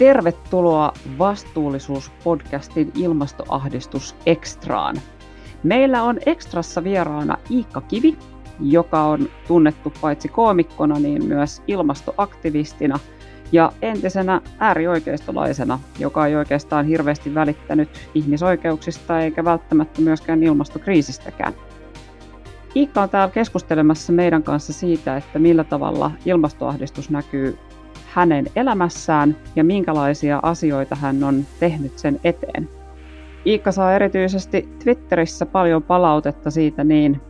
Tervetuloa Vastuullisuus-podcastin ilmastoahdistus Extraan. Meillä on Extrassa vieraana Iikka Kivi, joka on tunnettu paitsi koomikkona, niin myös ilmastoaktivistina ja entisenä äärioikeistolaisena, joka ei oikeastaan hirveästi välittänyt ihmisoikeuksista eikä välttämättä myöskään ilmastokriisistäkään. Iikka on täällä keskustelemassa meidän kanssa siitä, että millä tavalla ilmastoahdistus näkyy hänen elämässään ja minkälaisia asioita hän on tehnyt sen eteen. Iikka saa erityisesti Twitterissä paljon palautetta siitä niin,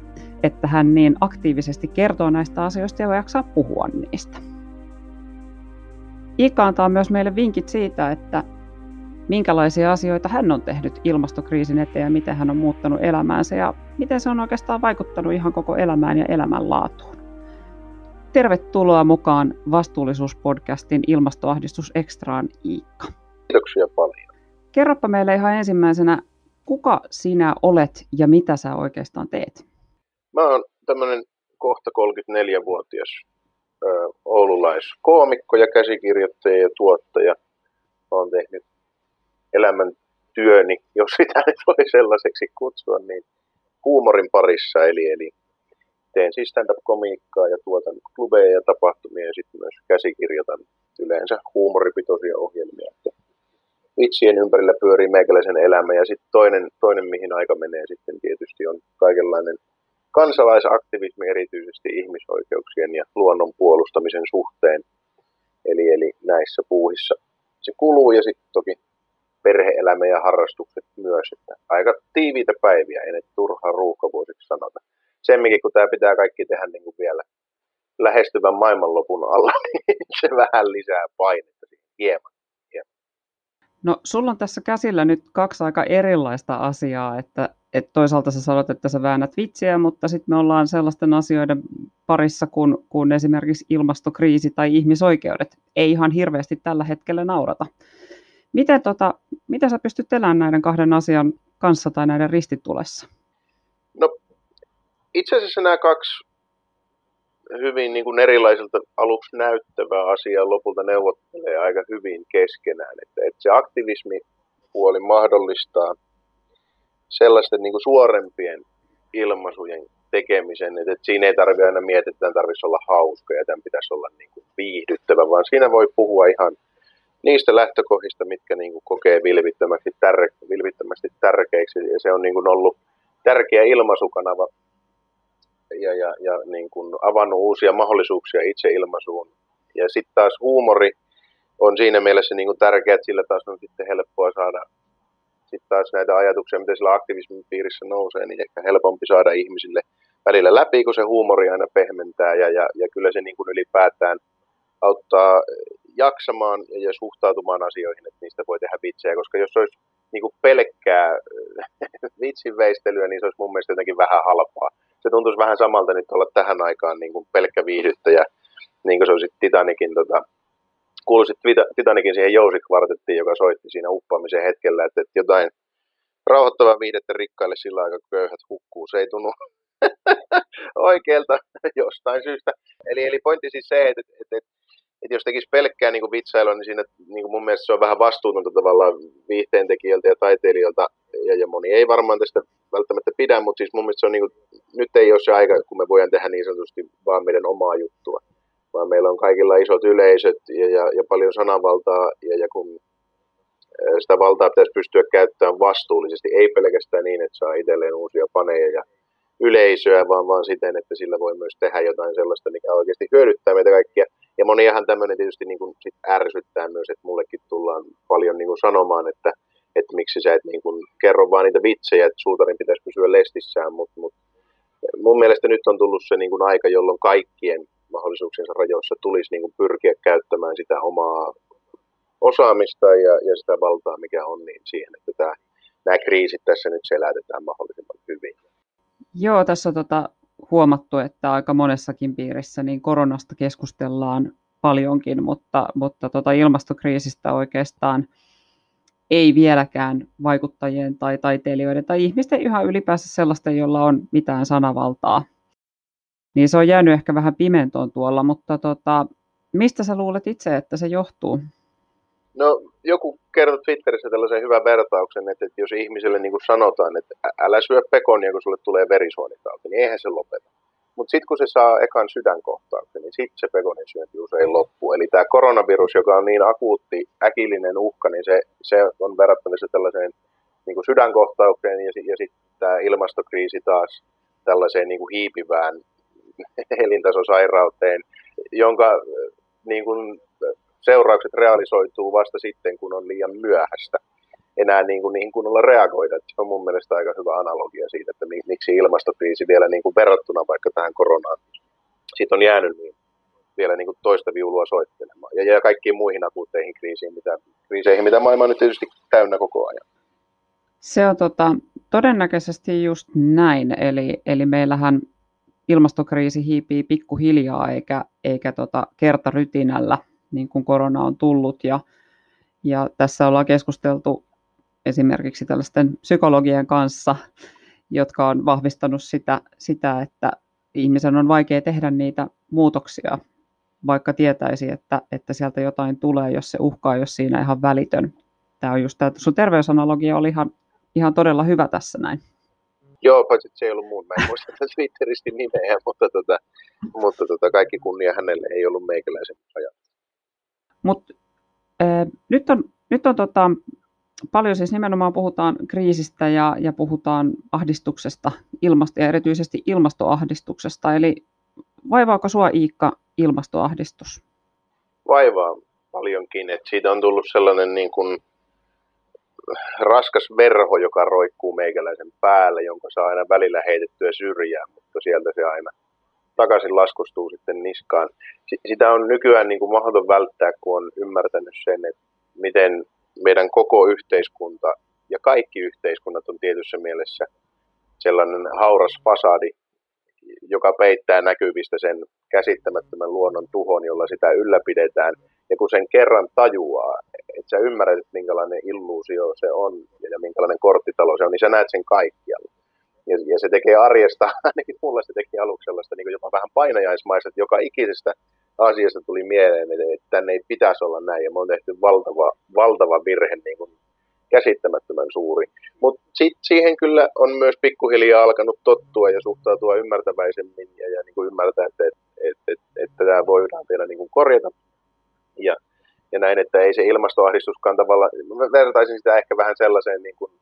että hän niin aktiivisesti kertoo näistä asioista ja jaksaa puhua niistä. Iikka antaa myös meille vinkit siitä, että minkälaisia asioita hän on tehnyt ilmastokriisin eteen ja miten hän on muuttanut elämäänsä ja miten se on oikeastaan vaikuttanut ihan koko elämään ja elämänlaatuun. Tervetuloa mukaan Vastuullisuuspodcastin Ilmastoahdistus Extraan Iikka. Kiitoksia paljon. Kerropa meille ihan ensimmäisenä, kuka sinä olet ja mitä sä oikeastaan teet? Mä oon tämmöinen kohta 34-vuotias oululaiskoomikko ja käsikirjoittaja ja tuottaja. Olen tehnyt elämän työni, jos sitä nyt voi sellaiseksi kutsua, niin huumorin parissa, eli, eli teen siis stand-up-komiikkaa ja tuotan klubeja ja tapahtumia ja sitten myös käsikirjoitan yleensä huumoripitoisia ohjelmia. Että vitsien ympärillä pyörii meikäläisen elämä ja sitten toinen, toinen, mihin aika menee sitten tietysti on kaikenlainen kansalaisaktivismi erityisesti ihmisoikeuksien ja luonnon puolustamisen suhteen. Eli, eli näissä puuhissa se kuluu ja sitten toki perheelämä ja harrastukset myös. Että aika tiiviitä päiviä, ei ne turhaa ruuhkavuosiksi sanota semminkin kun tämä pitää kaikki tehdä niin kuin vielä lähestyvän maailmanlopun alla, niin se vähän lisää painetta hieman. hieman. No sulla on tässä käsillä nyt kaksi aika erilaista asiaa, että, että toisaalta sä sanot, että sä väännät vitsiä, mutta sitten me ollaan sellaisten asioiden parissa kuin, kuin esimerkiksi ilmastokriisi tai ihmisoikeudet. Ei ihan hirveästi tällä hetkellä naurata. Miten, tota, miten sä pystyt elämään näiden kahden asian kanssa tai näiden ristitulessa? Itse asiassa nämä kaksi hyvin niin kuin erilaisilta aluksi näyttävää asiaa lopulta neuvottelee aika hyvin keskenään. Että, että se aktivismipuoli mahdollistaa sellaisten niin kuin suorempien ilmaisujen tekemisen, että, että siinä ei tarvitse aina miettiä, että tämän tarvitsisi olla hauska ja tämän pitäisi olla niin kuin viihdyttävä, vaan siinä voi puhua ihan niistä lähtökohdista, mitkä niin kuin kokee vilvittömästi, tär- vilvittömästi tärkeiksi. Ja se on niin kuin ollut tärkeä ilmaisukanava ja, ja, ja niin kuin avannut uusia mahdollisuuksia itseilmaisuun. Ja sitten taas huumori on siinä mielessä niin kuin tärkeä, että sillä taas on sitten helppoa saada sitten taas näitä ajatuksia, mitä sillä aktivismin piirissä nousee, niin ehkä helpompi saada ihmisille välillä läpi, kun se huumori aina pehmentää. Ja, ja, ja kyllä se niin kuin ylipäätään auttaa jaksamaan ja suhtautumaan asioihin, että niistä voi tehdä vitsejä, koska jos olisi niin kuin pelkkää vitsinveistelyä, niin se olisi mun mielestä jotenkin vähän halpaa se tuntuisi vähän samalta nyt olla tähän aikaan niin kuin pelkkä viihdyttäjä, niin kuin se olisi Titanikin, tota, kuuluisit Titanikin siihen jousikvartettiin, joka soitti siinä uppaamisen hetkellä, että, että jotain rauhoittavaa viihdettä rikkaille sillä aikaa, kun köyhät hukkuu. Se ei tunnu oikealta jostain syystä. Eli, eli pointti siis se, että, että, että että jos tekisi pelkkää niin kuin vitsailua, niin siinä niin kuin mun mielestä se on vähän vastuutonta tavallaan viihteentekijältä ja taiteilijalta, ja, ja moni ei varmaan tästä välttämättä pidä, mutta siis mun mielestä se on niin kuin, nyt ei ole se aika, kun me voidaan tehdä niin sanotusti vaan meidän omaa juttua, vaan meillä on kaikilla isot yleisöt ja, ja, ja paljon sananvaltaa, ja, ja kun sitä valtaa pitäisi pystyä käyttämään vastuullisesti, ei pelkästään niin, että saa itselleen uusia paneja ja yleisöä, vaan, vaan siten, että sillä voi myös tehdä jotain sellaista, mikä oikeasti hyödyttää meitä kaikkia. Ja moniahan tämmöinen tietysti niin kuin sit ärsyttää myös, että mullekin tullaan paljon niin kuin sanomaan, että, että miksi sä et niin kuin kerro vaan niitä vitsejä, että suutarin pitäisi pysyä lestissään, mutta mut, mun mielestä nyt on tullut se niin kuin aika, jolloin kaikkien mahdollisuuksiensa rajoissa tulisi niin kuin pyrkiä käyttämään sitä omaa osaamista ja, ja sitä valtaa, mikä on, niin siihen, että tämä, nämä kriisit tässä nyt selätetään mahdollisimman hyvin. Joo, tässä on tota, huomattu, että aika monessakin piirissä niin koronasta keskustellaan paljonkin, mutta, mutta tota ilmastokriisistä oikeastaan ei vieläkään vaikuttajien tai taiteilijoiden tai ihmisten ihan ylipäänsä sellaista, jolla on mitään sanavaltaa. Niin se on jäänyt ehkä vähän pimentoon tuolla, mutta tota, mistä sä luulet itse, että se johtuu? No joku kertoi Twitterissä tällaisen hyvän vertauksen, että, että jos ihmiselle niin kuin sanotaan, että älä syö pekonia, kun sulle tulee verisuonitauti, niin eihän se lopeta. Mutta sitten kun se saa ekan sydänkohtauksen, niin sitten se pekonin syönti usein loppuu. Eli tämä koronavirus, joka on niin akuutti, äkillinen uhka, niin se, se on verrattavissa tällaiseen niin kuin sydänkohtaukseen ja, ja sitten tämä ilmastokriisi taas tällaiseen niin kuin hiipivään elintasosairauteen, jonka niin kuin, seuraukset realisoituu vasta sitten, kun on liian myöhäistä enää niin kuin niihin kunnolla reagoida. Se on mun mielestä aika hyvä analogia siitä, että miksi ilmastokriisi vielä niin kuin verrattuna vaikka tähän koronaan, siitä on jäänyt niin vielä niin kuin toista viulua soittelemaan. Ja, ja kaikkiin muihin akuutteihin kriisiin, mitä, kriiseihin, mitä maailma on nyt tietysti täynnä koko ajan. Se on tota, todennäköisesti just näin. Eli, eli meillähän ilmastokriisi hiipii pikkuhiljaa eikä, eikä tota kertarytinällä, niin kuin korona on tullut. Ja, ja tässä ollaan keskusteltu esimerkiksi tällaisten psykologien kanssa, jotka on vahvistanut sitä, sitä, että ihmisen on vaikea tehdä niitä muutoksia, vaikka tietäisi, että, että sieltä jotain tulee, jos se uhkaa, jos siinä ihan välitön. Tämä on just tämä, sun terveysanalogia oli ihan, ihan todella hyvä tässä näin. Joo, paitsi että se ei ollut mun. Mä en muista Twitteristä nimeä, mutta, tota, mutta tota, kaikki kunnia hänelle ei ollut meikäläisen ajan. Mut, äh, nyt on, nyt on tota, paljon siis nimenomaan puhutaan kriisistä ja, ja puhutaan ahdistuksesta ilmasto, ja erityisesti ilmastoahdistuksesta. Eli vaivaako sua Iikka ilmastoahdistus? Vaivaa paljonkin. että siitä on tullut sellainen niin kuin raskas verho, joka roikkuu meikäläisen päälle, jonka saa aina välillä heitettyä syrjään, mutta sieltä se aina takaisin laskustuu sitten niskaan. Sitä on nykyään niin kuin mahdoton välttää, kun on ymmärtänyt sen, että miten meidän koko yhteiskunta ja kaikki yhteiskunnat on tietyssä mielessä sellainen hauras fasadi, joka peittää näkyvistä sen käsittämättömän luonnon tuhon, jolla sitä ylläpidetään. Ja kun sen kerran tajuaa, että sä ymmärrät, että minkälainen illuusio se on ja minkälainen korttitalo se on, niin sä näet sen kaikkialla. Ja, ja se tekee arjesta, ainakin mulle se teki aluksi sellaista niin jopa vähän painajaismaista, että joka ikisestä asiasta tuli mieleen, että tänne ei pitäisi olla näin, ja me on tehty valtava, valtava virhe, niin kuin käsittämättömän suuri. Mutta siihen kyllä on myös pikkuhiljaa alkanut tottua ja suhtautua ymmärtäväisemmin ja, ja niin kuin ymmärtää, että, että, että, että, että tämä voidaan vielä niin kuin korjata. Ja, ja näin, että ei se ilmastoahdistuskaan tavallaan, vertaisin sitä ehkä vähän sellaiseen niin kuin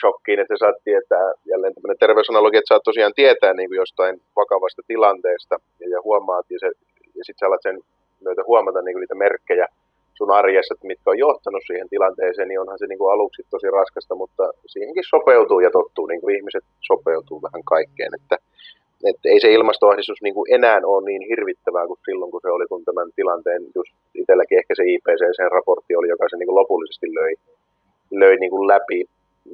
shokkiin, että saat tietää, jälleen tämmöinen terveysanalogi, että saat tosiaan tietää niin kuin jostain vakavasta tilanteesta ja, huomaat, ja, se, ja sitten sä alat sen myötä huomata niin niitä merkkejä sun arjessa, että mitkä on johtanut siihen tilanteeseen, niin onhan se niin kuin aluksi tosi raskasta, mutta siihenkin sopeutuu ja tottuu, niin kuin ihmiset sopeutuu vähän kaikkeen, että, että ei se ilmastoahdistus niin kuin enää ole niin hirvittävää kuin silloin, kun se oli, kun tämän tilanteen just itselläkin ehkä se IPCC-raportti oli, joka se niin kuin lopullisesti löi, löi niin kuin läpi,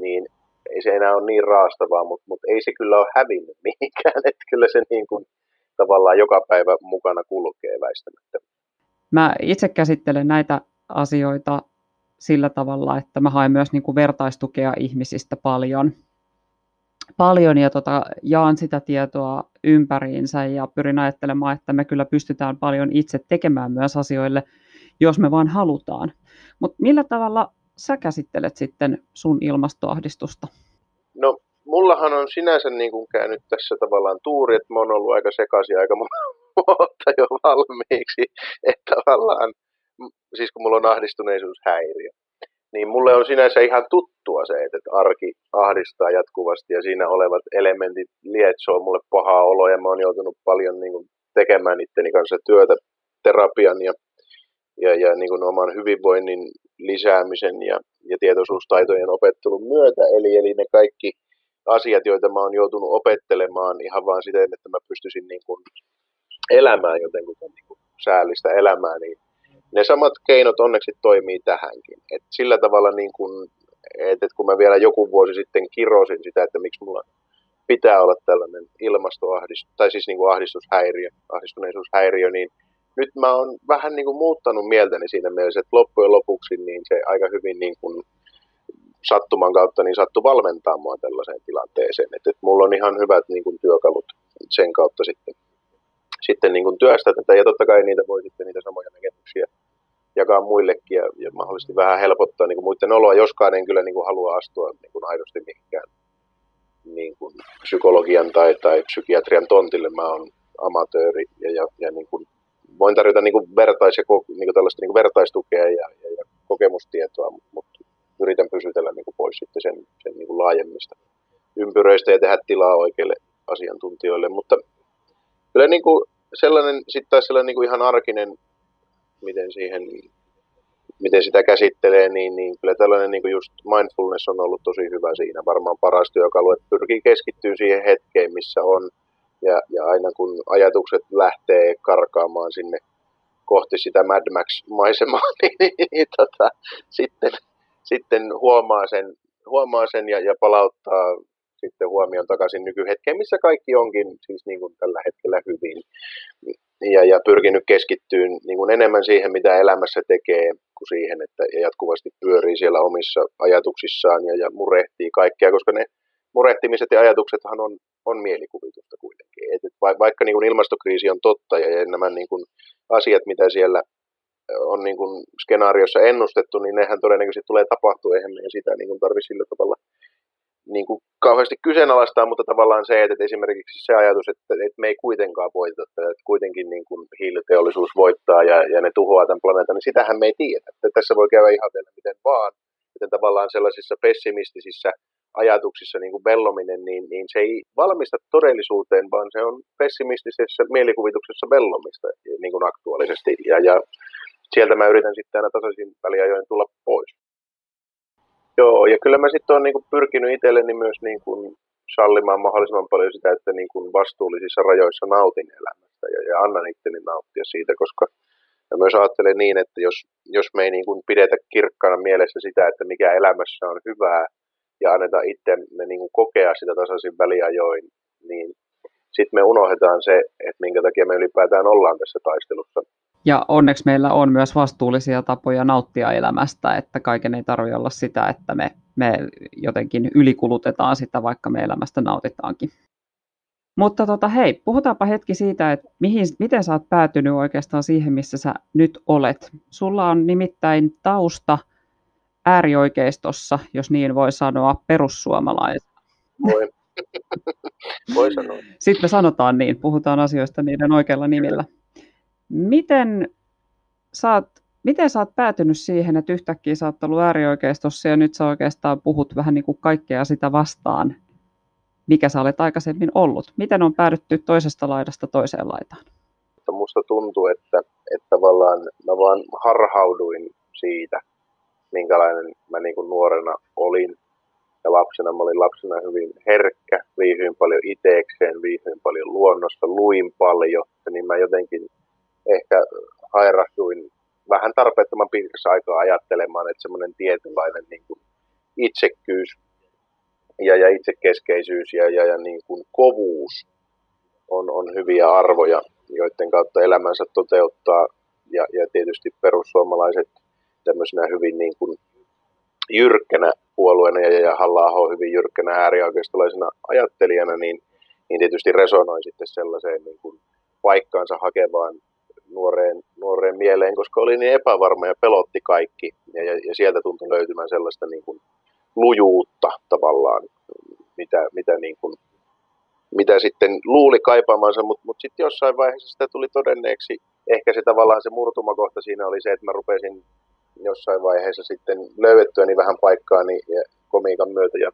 niin ei se enää ole niin raastavaa, mutta, mutta ei se kyllä ole hävinnyt mihinkään, että kyllä se niin kuin tavallaan joka päivä mukana kulkee väistämättä. Mä itse käsittelen näitä asioita sillä tavalla, että mä haen myös niin kuin vertaistukea ihmisistä paljon, paljon ja tota, jaan sitä tietoa ympäriinsä ja pyrin ajattelemaan, että me kyllä pystytään paljon itse tekemään myös asioille, jos me vaan halutaan. Mutta millä tavalla sä käsittelet sitten sun ilmastoahdistusta? No, mullahan on sinänsä niin kuin käynyt tässä tavallaan tuuri, että mä oon ollut aika sekaisin aika monta jo valmiiksi. Että tavallaan, siis kun mulla on ahdistuneisuushäiriö, niin mulle on sinänsä ihan tuttua se, että arki ahdistaa jatkuvasti ja siinä olevat elementit lietsoo mulle pahaa oloa ja mä oon joutunut paljon niin kuin tekemään itteni kanssa työtä terapian ja ja, ja niin kuin oman hyvinvoinnin lisäämisen ja, ja tietoisuustaitojen opettelun myötä. Eli, eli ne kaikki asiat, joita mä oon joutunut opettelemaan ihan vaan siten, että mä pystyisin niin kuin elämään jotenkin niin kuin säällistä elämää, niin ne samat keinot onneksi toimii tähänkin. Et sillä tavalla, niin kuin, että kun mä vielä joku vuosi sitten kirosin sitä, että miksi mulla pitää olla tällainen ilmastoahdistus, tai siis niin kuin ahdistushäiriö, ahdistuneisuushäiriö, niin nyt mä oon vähän niin kuin muuttanut mieltäni siinä mielessä, että loppujen lopuksi niin se aika hyvin niin kuin sattuman kautta niin sattu valmentaa mua tällaiseen tilanteeseen. Että, että mulla on ihan hyvät niin kuin työkalut sen kautta sitten, sitten niin kuin työstä tätä. Ja totta kai niitä voi sitten niitä samoja näkemyksiä jakaa muillekin ja, ja mahdollisesti vähän helpottaa niin kuin muiden oloa, joskaan en kyllä niin kuin halua astua niin kuin aidosti mihinkään niin kuin psykologian tai, tai psykiatrian tontille. Mä oon amatööri ja, ja, ja niin kuin voin tarjota niin kuin vertais- ja niin kuin tällaista niin kuin vertaistukea ja, ja, ja kokemustietoa, mutta yritän pysytellä niin kuin pois sitten sen, sen niin kuin laajemmista ympyröistä ja tehdä tilaa oikeille asiantuntijoille. Mutta kyllä niin kuin sellainen, sitten taas sellainen niin kuin ihan arkinen, miten siihen miten sitä käsittelee, niin, niin kyllä tällainen niin just mindfulness on ollut tosi hyvä siinä. Varmaan paras työkalu, että pyrkii keskittyä siihen hetkeen, missä on. Ja, ja aina kun ajatukset lähtee karkaamaan sinne kohti sitä Mad Max-maisemaa, niin, niin, niin, niin tota, sitten, sitten huomaa sen, huomaa sen ja, ja palauttaa sitten huomion takaisin nykyhetkeen, missä kaikki onkin siis niin kuin tällä hetkellä hyvin. Ja, ja pyrkinyt keskittyyn niin kuin enemmän siihen, mitä elämässä tekee, kuin siihen, että jatkuvasti pyörii siellä omissa ajatuksissaan ja, ja murehtii kaikkea, koska ne murehtimiset ja ajatuksethan on, on mielikuvitusta kuitenkin. Et, et vaikka niin kuin ilmastokriisi on totta ja nämä niin kuin asiat, mitä siellä on niin kuin skenaariossa ennustettu, niin nehän todennäköisesti tulee tapahtua, eihän meidän sitä niin kuin tarvitse sillä tavalla niin kuin kauheasti kyseenalaistaa, mutta tavallaan se, että esimerkiksi se ajatus, että, että me ei kuitenkaan voita, että kuitenkin niin kuin hiiliteollisuus voittaa ja, ja ne tuhoaa tämän planeetan, niin sitähän me ei tiedä. Että tässä voi käydä ihan vielä miten vaan, miten tavallaan sellaisissa pessimistisissä ajatuksissa niin kuin vellominen, niin, niin se ei valmista todellisuuteen, vaan se on pessimistisessä mielikuvituksessa vellomista niin kuin aktuaalisesti. Ja, ja sieltä mä yritän sitten aina tasaisin väliajoin tulla pois. Joo, ja kyllä mä sitten olen niinku pyrkinyt itselleni myös niinku sallimaan mahdollisimman paljon sitä, että niinku vastuullisissa rajoissa nautin elämästä ja, ja annan itteni nauttia siitä, koska mä myös ajattelen niin, että jos, jos me ei niinku pidetä kirkkana mielessä sitä, että mikä elämässä on hyvää ja anneta itsemme niinku kokea sitä tasaisin väliajoin, niin sitten me unohdetaan se, että minkä takia me ylipäätään ollaan tässä taistelussa ja onneksi meillä on myös vastuullisia tapoja nauttia elämästä, että kaiken ei tarvitse olla sitä, että me, me jotenkin ylikulutetaan sitä, vaikka me elämästä nautitaankin. Mutta tota, hei, puhutaanpa hetki siitä, että mihin, miten sä oot päätynyt oikeastaan siihen, missä sä nyt olet. Sulla on nimittäin tausta äärioikeistossa, jos niin voi sanoa, perussuomalaisena. Voi. voi sanoa. Sitten me sanotaan niin, puhutaan asioista niiden oikealla nimillä. Miten sä oot, miten sä oot päätynyt siihen, että yhtäkkiä sä oot ollut äärioikeistossa ja nyt sä oikeastaan puhut vähän niin kuin kaikkea sitä vastaan, mikä sä olet aikaisemmin ollut? Miten on päädytty toisesta laidasta toiseen laitaan? Musta tuntuu, että, että tavallaan mä vaan harhauduin siitä, minkälainen mä niin kuin nuorena olin. Ja lapsena mä olin lapsena hyvin herkkä, viihyin paljon iteekseen, viihyin paljon luonnosta, luin paljon. Ja niin mä jotenkin ehkä hairahduin vähän tarpeettoman pitkässä aikaa ajattelemaan, että semmoinen tietynlainen niin kuin itsekkyys ja, ja itsekeskeisyys ja, ja, ja niin kuin kovuus on, on hyviä arvoja, joiden kautta elämänsä toteuttaa. Ja, ja tietysti perussuomalaiset tämmöisenä hyvin niin kuin jyrkkänä puolueena ja, ja halla hyvin jyrkkänä äärioikeistolaisena ajattelijana, niin, niin tietysti resonoi sitten sellaiseen niin kuin paikkaansa hakevaan nuoreen, nuoreen mieleen, koska oli niin epävarma ja pelotti kaikki. Ja, ja, ja sieltä tuntui löytymään sellaista niin kuin lujuutta tavallaan, mitä, mitä, niin kuin, mitä sitten luuli kaipaamansa, mutta mut sitten jossain vaiheessa sitä tuli todenneeksi. Ehkä se tavallaan se murtumakohta siinä oli se, että mä rupesin jossain vaiheessa sitten löydettyäni vähän paikkaani ja komiikan myötä ja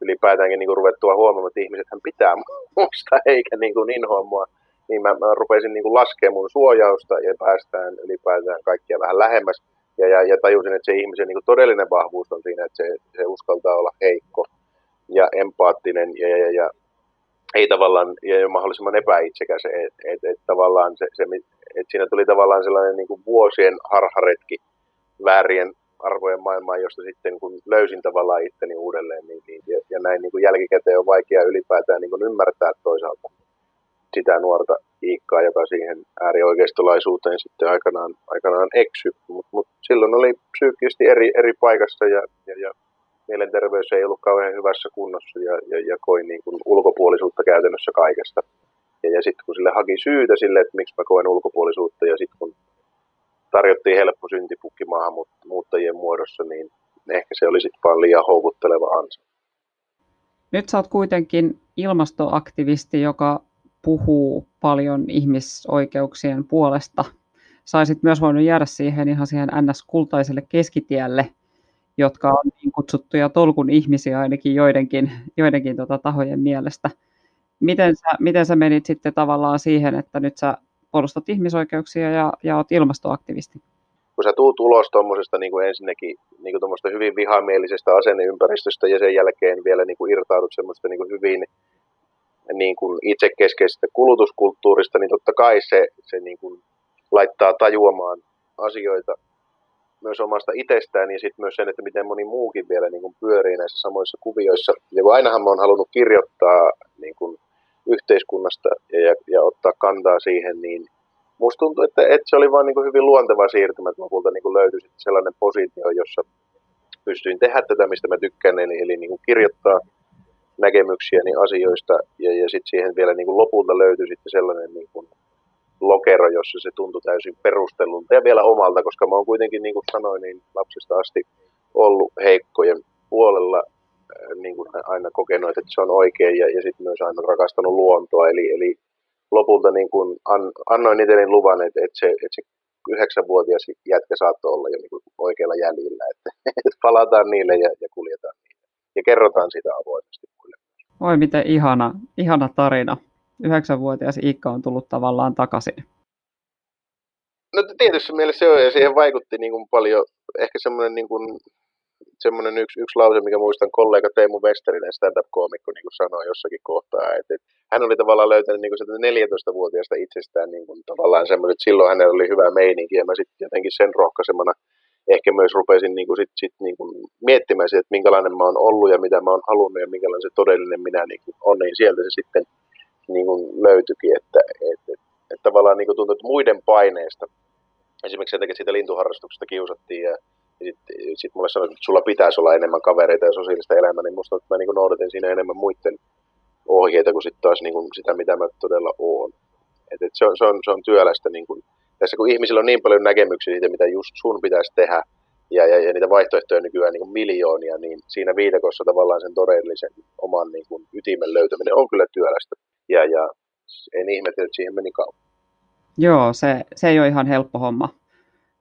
ylipäätäänkin niin kuin ruvettua huomaamaan, että ihmiset pitää musta eikä niin kuin inhoa mua niin mä, mä rupesin niin laskemaan mun suojausta ja päästään ylipäätään kaikkia vähän lähemmäs. Ja, ja, ja tajusin, että se ihmisen niin todellinen vahvuus on siinä, että se, se uskaltaa olla heikko ja empaattinen ja, ja, ja ei tavallaan, ja mahdollisimman epäitsekäs, että et, et tavallaan se, se, et siinä tuli tavallaan sellainen niin kuin vuosien harharetki väärien arvojen maailmaan, josta sitten kun löysin tavallaan itteni uudelleen, niin, niin ja, ja näin niin kuin jälkikäteen on vaikea ylipäätään niin kuin ymmärtää toisaalta sitä nuorta Iikkaa, joka siihen äärioikeistolaisuuteen sitten aikanaan, aikanaan eksy. Mutta mut silloin oli psyykkisesti eri, eri paikassa ja, ja, ja mielenterveys ei ollut kauhean hyvässä kunnossa ja, ja, ja koin niin kuin ulkopuolisuutta käytännössä kaikesta. Ja, ja sitten kun sille haki syytä sille, että miksi mä koen ulkopuolisuutta ja sitten kun tarjottiin helppo syntipukki maahanmuuttajien muodossa, niin ehkä se oli sitten vaan liian houkutteleva ansa. Nyt sä oot kuitenkin ilmastoaktivisti, joka puhuu paljon ihmisoikeuksien puolesta. Saisit myös voinut jäädä siihen ihan siihen NS-kultaiselle keskitielle, jotka on niin kutsuttuja tolkun ihmisiä ainakin joidenkin, joidenkin tota tahojen mielestä. Miten sä, miten sä menit sitten tavallaan siihen, että nyt sä puolustat ihmisoikeuksia ja, ja oot ilmastoaktivisti? kun sä tuut ulos tuommoisesta niin kuin ensinnäkin niin kuin hyvin vihamielisestä asenneympäristöstä ja sen jälkeen vielä niin kuin irtaudut semmoista niin kuin hyvin niin kuin itsekeskeisestä kulutuskulttuurista, niin totta kai se, se niin kuin laittaa tajuamaan asioita myös omasta itsestään ja sitten myös sen, että miten moni muukin vielä niin kuin pyörii näissä samoissa kuvioissa. Ja kun ainahan mä oon halunnut kirjoittaa niin kuin yhteiskunnasta ja, ja, ja ottaa kantaa siihen, niin musta tuntuu, että, että se oli vaan niin hyvin luonteva siirtymä, että lopulta niin löytyi sellainen positio, jossa pystyin tehdä tätä, mistä mä tykkään, eli, eli niin kirjoittaa näkemyksiäni asioista, ja, ja sitten siihen vielä niin lopulta löytyi sitten sellainen niin kuin lokero, jossa se tuntui täysin perustellulta ja vielä omalta, koska mä oon kuitenkin, niin kuin sanoin, niin lapsesta asti ollut heikkojen puolella, niin kuin aina kokenut, että se on oikein, ja, ja sitten myös aina rakastanut luontoa, eli, eli lopulta niin kuin an, annoin itselleni luvan, että, että, se, että se yhdeksänvuotias jätkä saattoi olla jo niin kuin oikealla jäljillä, että, että palataan niille ja, ja kuljetaan. Ja kerrotaan sitä avoimesti muille. Oi miten ihana, ihana tarina. Yhdeksänvuotias Iikka on tullut tavallaan takaisin. No tietysti mielessä se on, ja siihen vaikutti niin kuin paljon ehkä semmoinen niin kuin semmoinen yksi, yksi lause, mikä muistan kollega Teemu Westerinen, stand-up-koomikko, niin kuin sanoi jossakin kohtaa, että, että hän oli tavallaan löytänyt niin kuin 14-vuotiaasta itsestään niin kuin, tavallaan semmoinen, että silloin hänellä oli hyvä meininki, ja mä sitten jotenkin sen rohkaisemana ehkä myös rupesin niin kuin sit, sit niin kuin miettimään sitä, että minkälainen mä oon ollut ja mitä mä oon halunnut ja minkälainen se todellinen minä niin kuin on, niin sieltä se sitten niin kuin löytyikin, että, että, että, että tavallaan niin kuin tuntuu, että muiden paineesta, esimerkiksi sen takia siitä lintuharrastuksesta kiusattiin ja sitten sit mulle sanoi, että sulla pitäisi olla enemmän kavereita ja sosiaalista elämää, niin musta että mä niin noudatin siinä enemmän muiden ohjeita kuin sitten taas niin kuin sitä, mitä mä todella oon. Et, et se, on, se, on, se on työlästä. Niin kuin, tässä kun ihmisillä on niin paljon näkemyksiä siitä, mitä just sun pitäisi tehdä, ja, ja, ja niitä vaihtoehtoja nykyään niin kuin miljoonia, niin siinä viidakossa tavallaan sen todellisen oman niin kuin ytimen löytäminen on kyllä työlästä. Ja, ja en ihmettele, että siihen meni kauan. Joo, se, se ei ole ihan helppo homma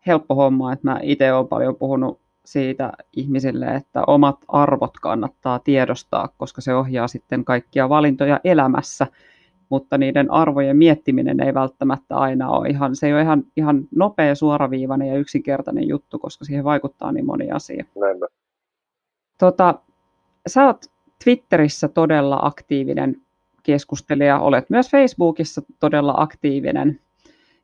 helppo homma, että mä itse olen paljon puhunut siitä ihmisille, että omat arvot kannattaa tiedostaa, koska se ohjaa sitten kaikkia valintoja elämässä, mutta niiden arvojen miettiminen ei välttämättä aina ole ihan, se ei ole ihan, ihan nopea, suoraviivainen ja yksinkertainen juttu, koska siihen vaikuttaa niin moni asia. Näinpä. Tota, sä oot Twitterissä todella aktiivinen keskustelija, olet myös Facebookissa todella aktiivinen.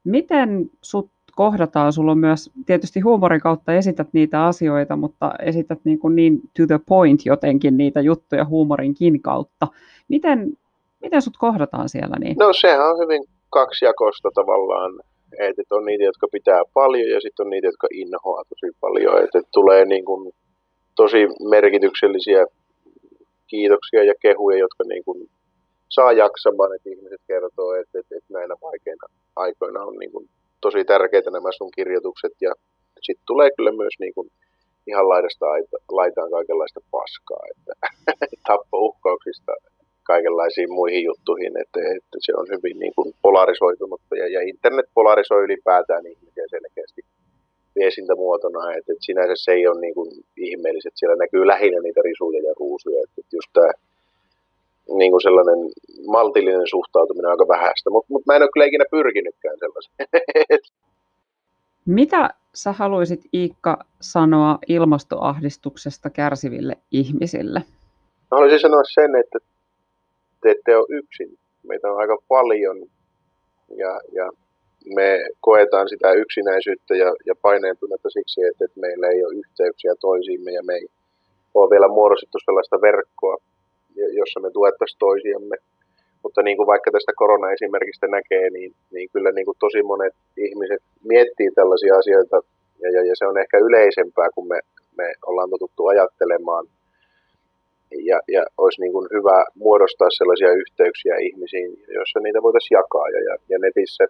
Miten sut kohdataan. Sulla on myös tietysti huumorin kautta esität niitä asioita, mutta esität niin, kuin niin to the point jotenkin niitä juttuja huumorinkin kautta. Miten, miten sut kohdataan siellä? Niin? No sehän on hyvin kaksijakosta tavallaan. Että on niitä, jotka pitää paljon ja sitten on niitä, jotka inhoaa tosi paljon. Että tulee niin kuin tosi merkityksellisiä kiitoksia ja kehuja, jotka niin kuin saa jaksamaan, että ihmiset kertoo, että, että, että näinä vaikeina aikoina on niin kuin tosi tärkeitä nämä sun kirjoitukset ja sitten tulee kyllä myös niin kuin ihan laidasta laitaan kaikenlaista paskaa, että tappouhkauksista kaikenlaisiin muihin juttuihin, että, että se on hyvin niin kuin polarisoitunutta ja, ja internet polarisoi ylipäätään ihmisiä selkeästi viestintämuotona, että, että sinänsä se ei ole niin kuin ihmeelliset, siellä näkyy lähinnä niitä risuja ja ruusuja, että, että just tämä niin kuin sellainen maltillinen suhtautuminen aika vähäistä, mutta mut mä en ole kyllä ikinä pyrkinytkään sellaiseen. Mitä sä haluaisit Iikka sanoa ilmastoahdistuksesta kärsiville ihmisille? Mä haluaisin sanoa sen, että te ette ole yksin. Meitä on aika paljon ja, ja me koetaan sitä yksinäisyyttä ja, ja paineentunnetta siksi, että, että meillä ei ole yhteyksiä toisiimme ja me ei ole vielä muodostettu sellaista verkkoa, jossa me tuettaisiin toisiamme. Mutta niin kuin vaikka tästä korona-esimerkistä näkee, niin, niin kyllä niin kuin tosi monet ihmiset miettii tällaisia asioita, ja, ja, ja se on ehkä yleisempää, kun me, me ollaan totuttu ajattelemaan. Ja, ja olisi niin kuin hyvä muodostaa sellaisia yhteyksiä ihmisiin, joissa niitä voitaisiin jakaa. Ja, ja, ja netissä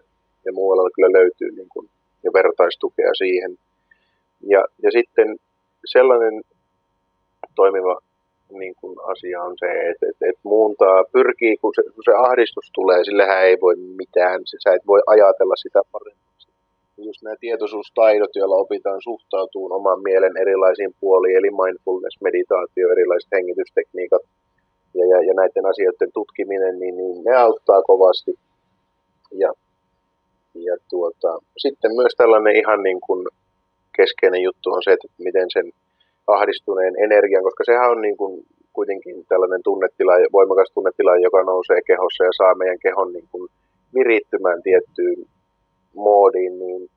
ja muualla kyllä löytyy niin kuin, ja vertaistukea siihen. Ja, ja sitten sellainen toimiva niin kuin asia on se, että, että, että muuntaa, pyrkii, kun se, kun se ahdistus tulee, sillähän ei voi mitään, sä et voi ajatella sitä paremmaksi. Just nämä tietoisuustaidot, joilla opitaan suhtautumaan oman mielen erilaisiin puoliin, eli mindfulness, meditaatio, erilaiset hengitystekniikat ja, ja, ja näiden asioiden tutkiminen, niin, niin ne auttaa kovasti. Ja, ja tuota, sitten myös tällainen ihan niin kuin keskeinen juttu on se, että miten sen ahdistuneen energian, koska sehän on niin kuin kuitenkin tällainen tunnetila, voimakas tunnetila, joka nousee kehossa ja saa meidän kehon niin kuin virittymään tiettyyn moodiin, niin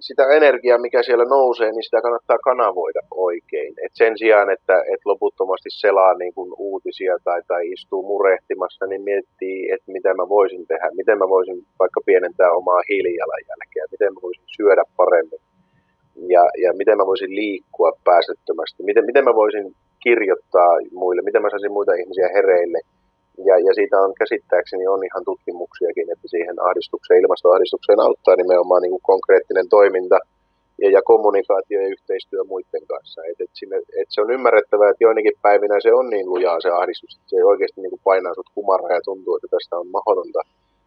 sitä energiaa, mikä siellä nousee, niin sitä kannattaa kanavoida oikein. Et sen sijaan, että et loputtomasti selaa niin kuin uutisia tai, tai istuu murehtimassa, niin miettii, että mitä mä voisin tehdä, miten mä voisin vaikka pienentää omaa hiilijalanjälkeä, miten mä voisin syödä paremmin? Ja, ja miten mä voisin liikkua päästöttömästi, miten, miten mä voisin kirjoittaa muille, miten mä saisin muita ihmisiä hereille. Ja, ja siitä on käsittääkseni on ihan tutkimuksiakin, että siihen ahdistukseen, ilmastoahdistukseen auttaa nimenomaan niin kuin konkreettinen toiminta ja, ja kommunikaatio ja yhteistyö muiden kanssa. Et, et sinne, et se on ymmärrettävää, että joinakin päivinä se on niin lujaa se ahdistus, että se oikeasti niin kuin painaa sut kumarra ja tuntuu, että tästä on mahdotonta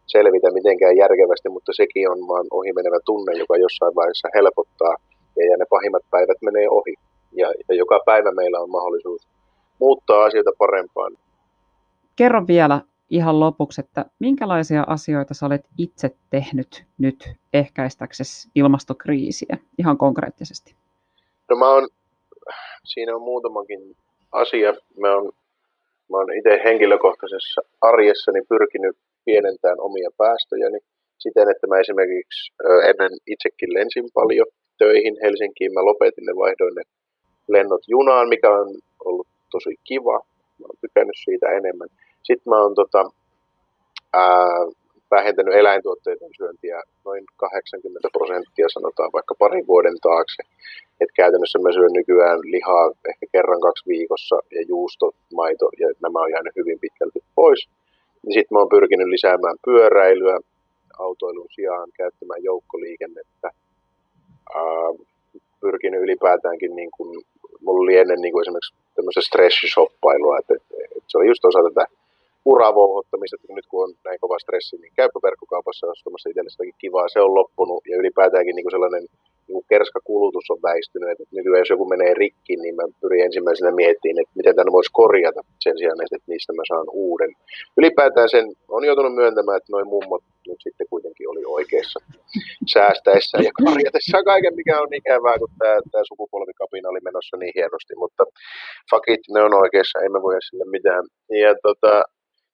selvitä mitenkään järkevästi, mutta sekin on vaan ohimenevä tunne, joka jossain vaiheessa helpottaa ja, ja ne pahimmat päivät menee ohi. Ja, ja joka päivä meillä on mahdollisuus muuttaa asioita parempaan. Kerro vielä ihan lopuksi, että minkälaisia asioita sä olet itse tehnyt nyt ehkäistäksesi ilmastokriisiä ihan konkreettisesti? No mä oon, siinä on muutamakin asia. Mä oon, mä oon itse henkilökohtaisessa arjessani pyrkinyt pienentämään omia päästöjäni siten, että mä esimerkiksi ennen itsekin lensin paljon töihin Helsinkiin. Mä lopetin ne, vaihdoin ne lennot junaan, mikä on ollut tosi kiva. Mä oon tykännyt siitä enemmän. Sitten mä oon tota, ää, vähentänyt eläintuotteiden syöntiä noin 80 prosenttia, sanotaan vaikka parin vuoden taakse. Et käytännössä mä syön nykyään lihaa ehkä kerran kaksi viikossa ja juusto, maito ja nämä on jäänyt hyvin pitkälti pois. Sitten mä oon pyrkinyt lisäämään pyöräilyä autoilun sijaan, käyttämään joukkoliikennettä – pyrkinyt ylipäätäänkin, niin kuin, mulla oli ennen niin kuin esimerkiksi tämmöistä stressishoppailua, että, että, että, se oli just osa tätä uravouhottamista, että nyt kun on näin kova stressi, niin käypä verkkokaupassa ostamassa itselle kivaa, se on loppunut ja ylipäätäänkin niin kuin sellainen niin kerskakulutus on väistynyt, että nykyään jos joku menee rikki, niin mä pyrin ensimmäisenä miettimään, että miten tämän voisi korjata sen sijaan, että niistä mä saan uuden. Ylipäätään sen on joutunut myöntämään, että noin mummot nyt sitten kuitenkin oli oikeassa säästäessä ja korjatessa kaiken, mikä on ikävää, kun tämä, tämä sukupolvikapina oli menossa niin hienosti, mutta fakit, ne on oikeassa, emme voi sille mitään. Ja, tota,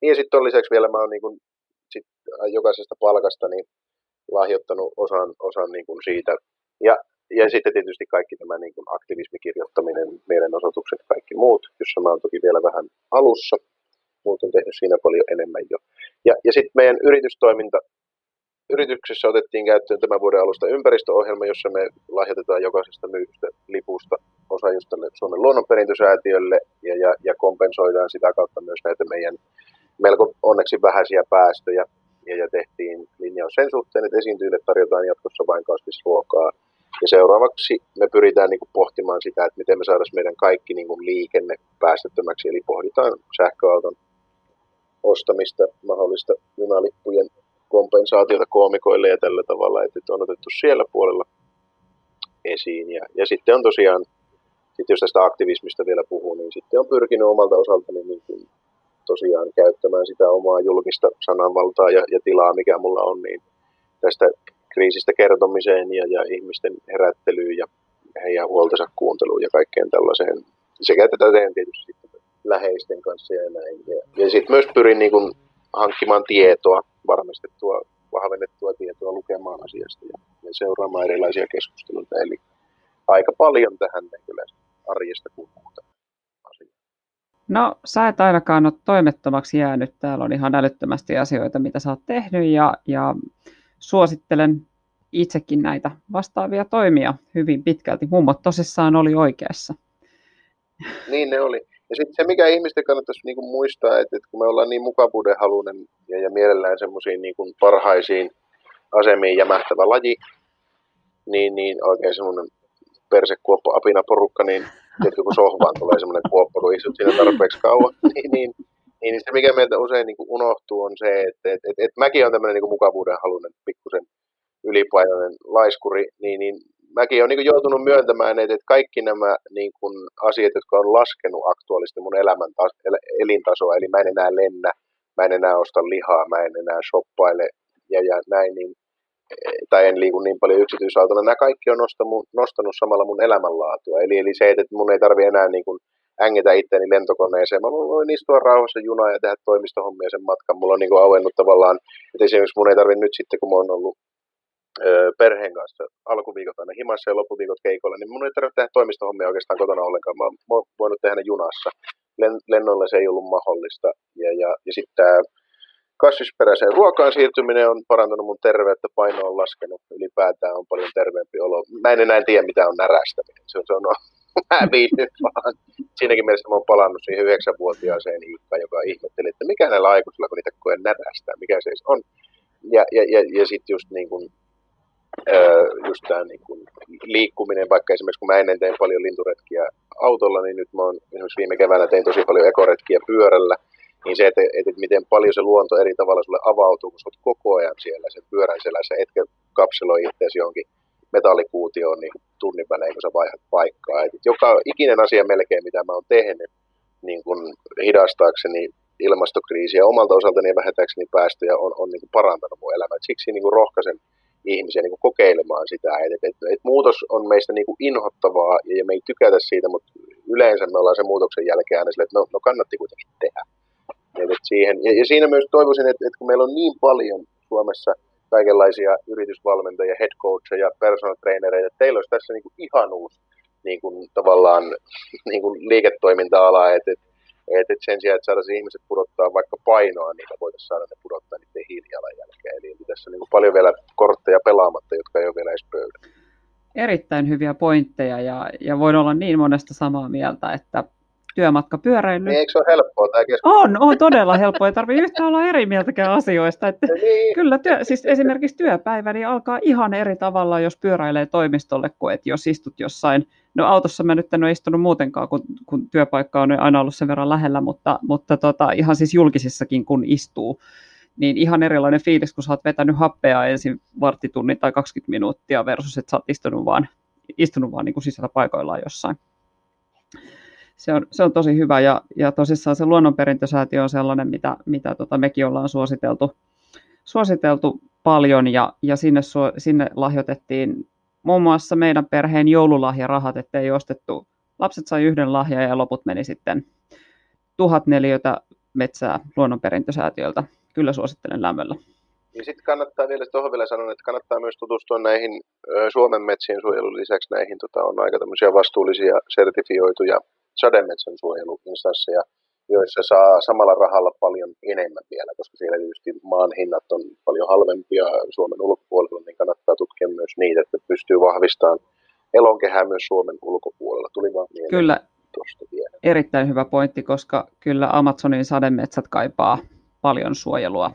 niin ja sitten lisäksi vielä mä oon niin sit jokaisesta palkasta niin lahjoittanut osan, osan niin kuin siitä ja, ja sitten tietysti kaikki tämä niin kuin aktivismikirjoittaminen, mielenosoitukset, kaikki muut, jossa mä oon toki vielä vähän alussa. Muut on tehnyt siinä paljon enemmän jo. Ja, ja sitten meidän yritystoiminta, yrityksessä otettiin käyttöön tämän vuoden alusta ympäristöohjelma, jossa me lahjoitetaan jokaisesta myydystä lipusta osa just Suomen luonnonperintösäätiölle ja, ja, ja kompensoidaan sitä kautta myös näitä meidän melko onneksi vähäisiä päästöjä. Ja, ja tehtiin linjaus sen suhteen, että esiintyjille tarjotaan jatkossa vain kasvisruokaa ja seuraavaksi me pyritään niin kuin pohtimaan sitä, että miten me saadaan meidän kaikki niin kuin liikenne päästöttömäksi, eli pohditaan sähköauton ostamista, mahdollista junalippujen kompensaatiota koomikoille ja tällä tavalla, että on otettu siellä puolella esiin. Ja, ja sitten on tosiaan, sitten jos tästä aktivismista vielä puhuu, niin sitten on pyrkinyt omalta osaltani niin kuin tosiaan käyttämään sitä omaa julkista sananvaltaa ja, ja tilaa, mikä mulla on, niin tästä kriisistä kertomiseen ja, ja ihmisten herättelyyn ja heidän huoltensa kuunteluun ja kaikkeen tällaiseen. Sekä tätä teen tietysti läheisten kanssa ja näin. Ja, ja sitten myös pyrin niin kuin hankkimaan tietoa, varmistettua, vahvennettua tietoa lukemaan asiasta ja, ja seuraamaan erilaisia keskusteluita. Eli aika paljon tähän kyllä arjesta kuuluu No, sä et ainakaan ole toimettomaksi jäänyt. Täällä on ihan älyttömästi asioita, mitä sä oot tehnyt ja, ja suosittelen itsekin näitä vastaavia toimia hyvin pitkälti. Mummot tosissaan oli oikeassa. Niin ne oli. Ja sitten se, mikä ihmisten kannattaisi niinku muistaa, että, että kun me ollaan niin mukavuudenhalunen ja, ja mielellään semmoisiin niinku parhaisiin asemiin jämähtävä laji, niin, niin oikein semmoinen persekuoppa apina porukka, niin tiedätkö, kun sohvaan tulee semmoinen kuoppa, kun istut siinä tarpeeksi kauan, niin, niin, niin se mikä meiltä usein niin kuin unohtuu on se, että et, et, et mäkin on tämmöinen niin mukavuuden halunen pikkusen ylipainoinen laiskuri, niin, niin mäkin olen niin joutunut myöntämään, että, että kaikki nämä niin kuin, asiat, jotka on laskenut aktuaalisesti mun elämän el- elintasoa, eli mä en enää lennä, mä en enää osta lihaa, mä en enää shoppaile ja, ja näin, niin, tai en liiku niin paljon yksityisautolla. Nämä kaikki on nostanut, nostanut samalla mun elämänlaatua. Eli, eli se, että mun ei tarvi enää niin kuin ängetä itseäni lentokoneeseen. Mä voin istua rauhassa junaa ja tehdä toimistohommia sen matkan. Mulla on niin kuin auennut tavallaan, että esimerkiksi mun ei tarvi nyt sitten, kun mä oon ollut perheen kanssa alkuviikot aina himassa ja loppuviikot keikolla, niin mun ei tarvitse tehdä toimistohommia oikeastaan kotona ollenkaan. Mä oon voinut tehdä ne junassa. Lennolle se ei ollut mahdollista. Ja, ja, ja sitten tämä kasvisperäiseen ruokaan siirtyminen on parantanut mun terveyttä, paino on laskenut, ylipäätään on paljon terveempi olo. Mä en enää tiedä, mitä on närästäminen. Se on, se on viihdyn vaan. Siinäkin mielessä mä oon palannut siihen yhdeksänvuotiaaseen Iikkaan, joka ihmetteli, että mikä näillä aikuisilla, kun niitä koen närästää, mikä se on. Ja, ja, ja, ja sitten just niin kuin just tämä niin kuin liikkuminen, vaikka esimerkiksi kun mä ennen tein paljon linturetkiä autolla, niin nyt mä oon esimerkiksi viime keväänä tein tosi paljon ekoretkiä pyörällä, niin se, että, että miten paljon se luonto eri tavalla sulle avautuu, kun sä oot koko ajan siellä sen pyörän selässä, etkä kapseloi itseäsi johonkin metallikuutioon niin tunnin välein, kun sä vaihdat paikkaa. Et joka ikinen asia melkein, mitä mä oon tehnyt niin kun hidastaakseni ilmastokriisiä omalta osaltani ja vähentääkseni päästöjä on, on niin parantanut mun elämää. Et siksi niin kuin rohkaisen ihmisiä niin kuin kokeilemaan sitä. Et, et, et muutos on meistä niin kuin inhottavaa ja me ei tykätä siitä, mutta yleensä me ollaan sen muutoksen jälkeen aina sille, että no, no kannatti kuitenkin tehdä. Et, et siihen, ja, ja siinä myös toivoisin, että, että kun meillä on niin paljon Suomessa kaikenlaisia yritysvalmentajia, head coacheja, personal trainereita, teillä olisi tässä niin kuin ihan uusi niin kuin, tavallaan niin kuin liiketoiminta-ala, että, että et, et sen sijaan, että saataisiin ihmiset pudottaa vaikka painoa, niin voitaisiin saada ne pudottaa niiden hiilijalanjälkeen. Eli, eli tässä on niin paljon vielä kortteja pelaamatta, jotka ei ole vielä edes pöydällä. Erittäin hyviä pointteja ja, ja voin olla niin monesta samaa mieltä, että työmatkapyöräily. Niin, eikö se ole helppoa tämä keskustelu? On, on todella helppoa. Ei tarvitse yhtään olla eri mieltäkään asioista. Että niin. Kyllä työ, siis esimerkiksi työpäivä niin alkaa ihan eri tavalla, jos pyöräilee toimistolle, kuin että jos istut jossain No autossa mä nyt en ole istunut muutenkaan, kun, kun työpaikka on aina ollut sen verran lähellä, mutta, mutta tota, ihan siis julkisissakin kun istuu, niin ihan erilainen fiilis, kun sä oot vetänyt happea ensin varttitunnin tai 20 minuuttia versus, että sä oot istunut vaan, istunut vaan niin kuin sisällä paikoillaan jossain. Se on, se on tosi hyvä ja, ja tosissaan se luonnonperintösäätiö on sellainen, mitä, mitä tota mekin ollaan suositeltu, suositeltu paljon ja, ja sinne, sinne lahjoitettiin muun muassa meidän perheen joululahjarahat, ettei ostettu. Lapset sai yhden lahjan ja loput meni sitten tuhat neliötä metsää luonnonperintösäätiöltä. Kyllä suosittelen lämmöllä. Ja sitten kannattaa vielä, tuohon vielä sanon, että kannattaa myös tutustua näihin Suomen metsien suojelun lisäksi näihin, tota, on aika tämmöisiä vastuullisia sertifioituja sademetsän suojeluinstansseja, joissa saa samalla rahalla paljon enemmän vielä, koska siellä tietysti maan hinnat on paljon halvempia Suomen ulkopuolella, niin kannattaa tutkia myös niitä, että pystyy vahvistamaan elonkehää myös Suomen ulkopuolella. Tuli vaan mieleen Kyllä, vielä. erittäin hyvä pointti, koska kyllä Amazonin sademetsät kaipaa paljon suojelua.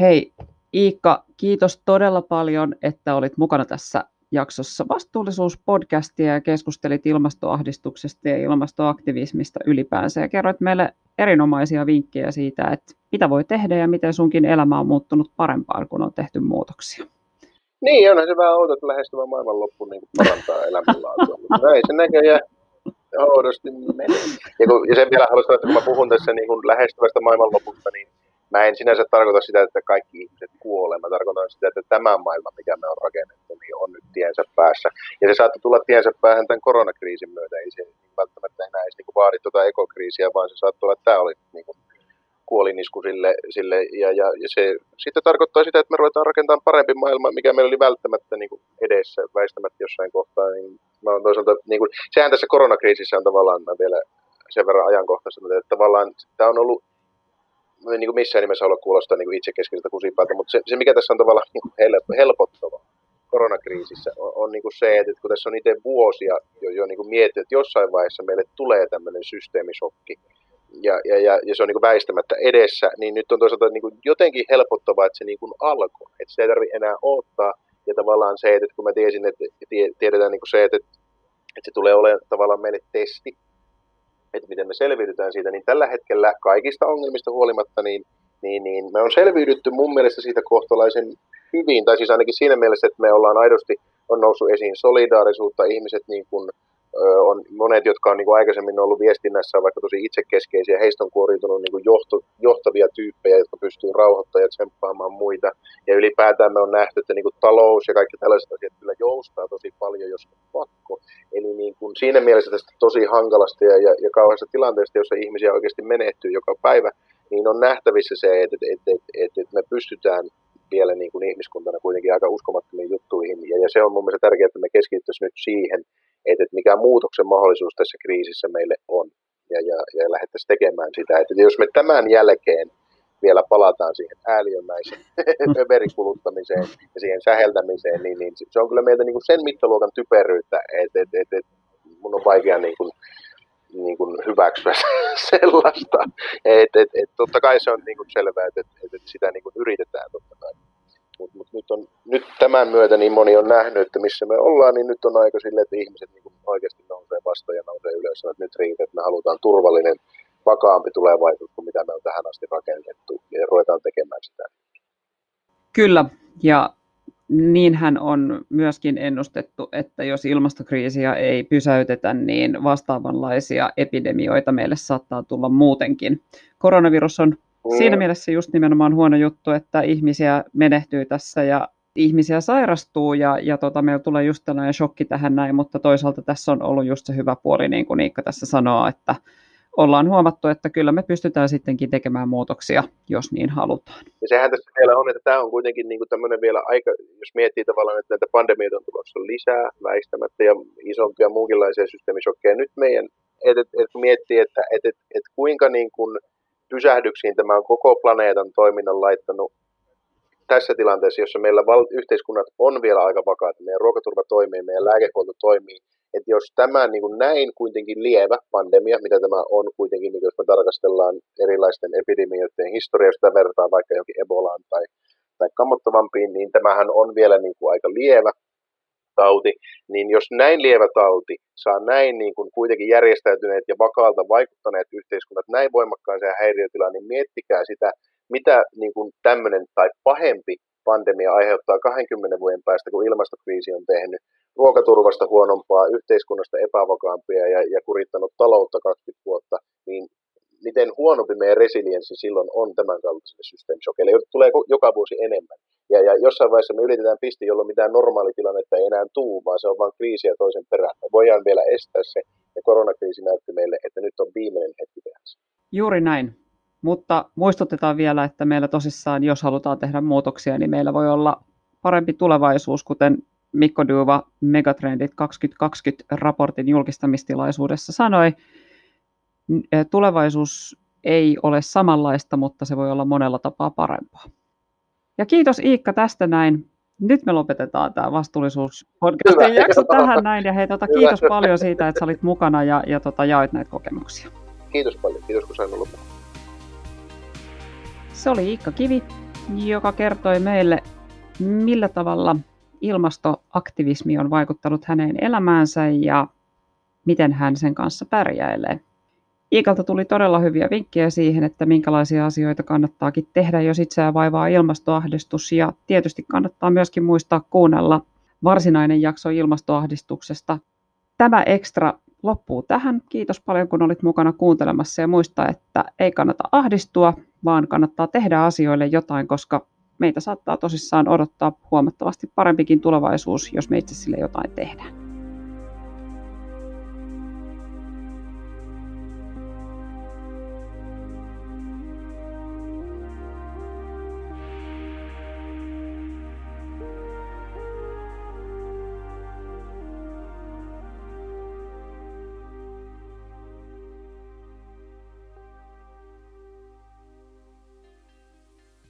Hei Iikka, kiitos todella paljon, että olit mukana tässä jaksossa vastuullisuuspodcastia ja keskustelit ilmastoahdistuksesta ja ilmastoaktivismista ylipäänsä ja kerroit meille erinomaisia vinkkejä siitä, että mitä voi tehdä ja miten sunkin elämä on muuttunut parempaan, kun on tehty muutoksia. Niin, onhan se vähän outo, että lähestyvä maailmanloppu niin parantaa elämänlaatua, mutta se näköjään oudosti menee. Ja, kun, ja sen vielä haluaisin että kun mä puhun tässä niin kuin lähestyvästä maailmanlopusta, niin mä en sinänsä tarkoita sitä, että kaikki ihmiset kuolee. Mä tarkoitan sitä, että tämä maailma, mikä me on rakennettu, niin tiensä päässä. Ja se saattaa tulla tiensä päähän tämän koronakriisin myötä. Ei se välttämättä enää edes niin vaadi tuota ekokriisiä, vaan se saattaa olla, että tämä oli niin kuin kuolinisku sille, sille ja, ja, ja, se sitten tarkoittaa sitä, että me ruvetaan rakentamaan parempi maailma, mikä meillä oli välttämättä niin kuin edessä, väistämättä jossain kohtaa. Niin mä on toisaalta, niin kuin, sehän tässä koronakriisissä on tavallaan vielä sen verran ajankohtaisesti, että tavallaan tämä on ollut niin kuin missään nimessä halua kuulostaa niin itsekeskeiseltä kusipäältä, mutta se, se, mikä tässä on tavallaan niin helpottava koronakriisissä on, on niin kuin se, että kun tässä on itse vuosia jo, jo niin kuin mietitty, että jossain vaiheessa meille tulee tämmöinen systeemisokki, ja, ja, ja, ja se on niin kuin väistämättä edessä, niin nyt on toisaalta niin kuin jotenkin helpottavaa, että se niin kuin alkoi, että sitä ei tarvitse enää odottaa, ja tavallaan se, että kun mä tiesin, että tiedetään niin kuin se, että, että se tulee olemaan tavallaan meille testi, että miten me selviydytään siitä, niin tällä hetkellä kaikista ongelmista huolimatta, niin, niin, niin me on selviydytty mun mielestä siitä kohtalaisen hyvin, tai siis ainakin siinä mielessä, että me ollaan aidosti, on noussut esiin solidaarisuutta, ihmiset niin kuin, on monet, jotka on niin kuin aikaisemmin ollut viestinnässä vaikka tosi itsekeskeisiä, heistä on kuoriutunut niin kuin johto, johtavia tyyppejä, jotka pystyy rauhoittamaan ja tsemppaamaan muita. Ja ylipäätään me on nähty, että niin kuin talous ja kaikki tällaiset asiat kyllä joustaa tosi paljon, jos on pakko. Eli niin kuin siinä mielessä tästä tosi hankalasta ja, ja, ja kauheasta tilanteesta, jossa ihmisiä oikeasti menehtyy joka päivä, niin on nähtävissä se, että, että, että, että, että me pystytään vielä niin kuin ihmiskuntana kuitenkin aika uskomattomiin juttuihin. Ja, ja se on mun mielestä tärkeää, että me keskityttäisiin nyt siihen, että, että mikä muutoksen mahdollisuus tässä kriisissä meille on. Ja, ja, ja lähdettäisiin tekemään sitä. Että jos me tämän jälkeen vielä palataan siihen ääliömäiseen verikuluttamiseen ja siihen säheltämiseen, niin, niin se on kyllä meiltä niin kuin sen mittaluokan typeryyttä, että, että, että, että mun on vaikea niin kuin, niin kuin hyväksyä sellaista. Et, et, et, totta kai se on niin kuin selvää, että, että, että sitä niin kuin yritetään totta kai. Mutta mut nyt, on, nyt tämän myötä niin moni on nähnyt, että missä me ollaan, niin nyt on aika sille, että ihmiset niin kuin oikeasti nousee vastaan ja nousee ylös. Että nyt riittää, että me halutaan turvallinen, vakaampi tulevaisuus kuin mitä me on tähän asti rakennettu ja ruvetaan tekemään sitä. Kyllä, ja niinhän on myöskin ennustettu, että jos ilmastokriisiä ei pysäytetä, niin vastaavanlaisia epidemioita meille saattaa tulla muutenkin. Koronavirus on mm. siinä mielessä just nimenomaan huono juttu, että ihmisiä menehtyy tässä ja ihmisiä sairastuu ja, ja tota, meillä tulee just tällainen shokki tähän näin, mutta toisaalta tässä on ollut just se hyvä puoli, niin kuin Niikka tässä sanoo, että ollaan huomattu, että kyllä me pystytään sittenkin tekemään muutoksia, jos niin halutaan. Ja sehän tässä vielä on, että tämä on kuitenkin niin kuin tämmöinen vielä aika, jos miettii tavallaan, että näitä pandemioita on tulossa lisää väistämättä ja isompia muunkinlaisia systeemisokkeja. Nyt meidän, että et, et miettii, että et, et, et kuinka niin kuin pysähdyksiin tämä on koko planeetan toiminnan laittanut tässä tilanteessa, jossa meillä val- yhteiskunnat on vielä aika vakaat, meidän ruokaturva toimii, meidän lääkehuolto toimii, että jos tämä niin kuin näin kuitenkin lievä pandemia, mitä tämä on kuitenkin, niin jos me tarkastellaan erilaisten epidemioiden historiaa, jos vertaa vaikka johonkin Ebolaan tai, tai kammottavampiin, niin tämähän on vielä niin kuin aika lievä tauti, niin jos näin lievä tauti saa näin niin kuin kuitenkin järjestäytyneet ja vakaalta vaikuttaneet yhteiskunnat näin voimakkaaseen häiriötilaan, niin miettikää sitä, mitä niin kuin tämmöinen tai pahempi pandemia aiheuttaa 20 vuoden päästä, kun ilmastokriisi on tehnyt ruokaturvasta huonompaa, yhteiskunnasta epävakaampia ja, ja kurittanut taloutta 20 vuotta, niin miten huonompi meidän resilienssi silloin on tämän systeemisokeille, joita tulee joka vuosi enemmän. Ja, ja jossain vaiheessa me ylitetään pisti, jolloin mitään normaalitilannetta ei enää tuu, vaan se on vain kriisiä toisen perään. Me voidaan vielä estää se, ja koronakriisi näytti meille, että nyt on viimeinen hetki tehdä se. Juuri näin. Mutta muistutetaan vielä, että meillä tosissaan, jos halutaan tehdä muutoksia, niin meillä voi olla parempi tulevaisuus, kuten Mikko Duva Megatrendit 2020 raportin julkistamistilaisuudessa sanoi. Tulevaisuus ei ole samanlaista, mutta se voi olla monella tapaa parempaa. Ja kiitos Iikka tästä näin. Nyt me lopetetaan tämä vastuullisuus podcastin jakso tähän näin. Ja hei, tota, kiitos paljon siitä, että sä olit mukana ja, ja tota, jaoit näitä kokemuksia. Kiitos paljon. Kiitos, kun sain olla Se oli Iikka Kivi, joka kertoi meille, millä tavalla ilmastoaktivismi on vaikuttanut hänen elämäänsä ja miten hän sen kanssa pärjäilee. Iikalta tuli todella hyviä vinkkejä siihen, että minkälaisia asioita kannattaakin tehdä, jos itseään vaivaa ilmastoahdistus. Ja tietysti kannattaa myöskin muistaa kuunnella varsinainen jakso ilmastoahdistuksesta. Tämä ekstra loppuu tähän. Kiitos paljon, kun olit mukana kuuntelemassa ja muista, että ei kannata ahdistua, vaan kannattaa tehdä asioille jotain, koska meitä saattaa tosissaan odottaa huomattavasti parempikin tulevaisuus, jos me itse sille jotain tehdään.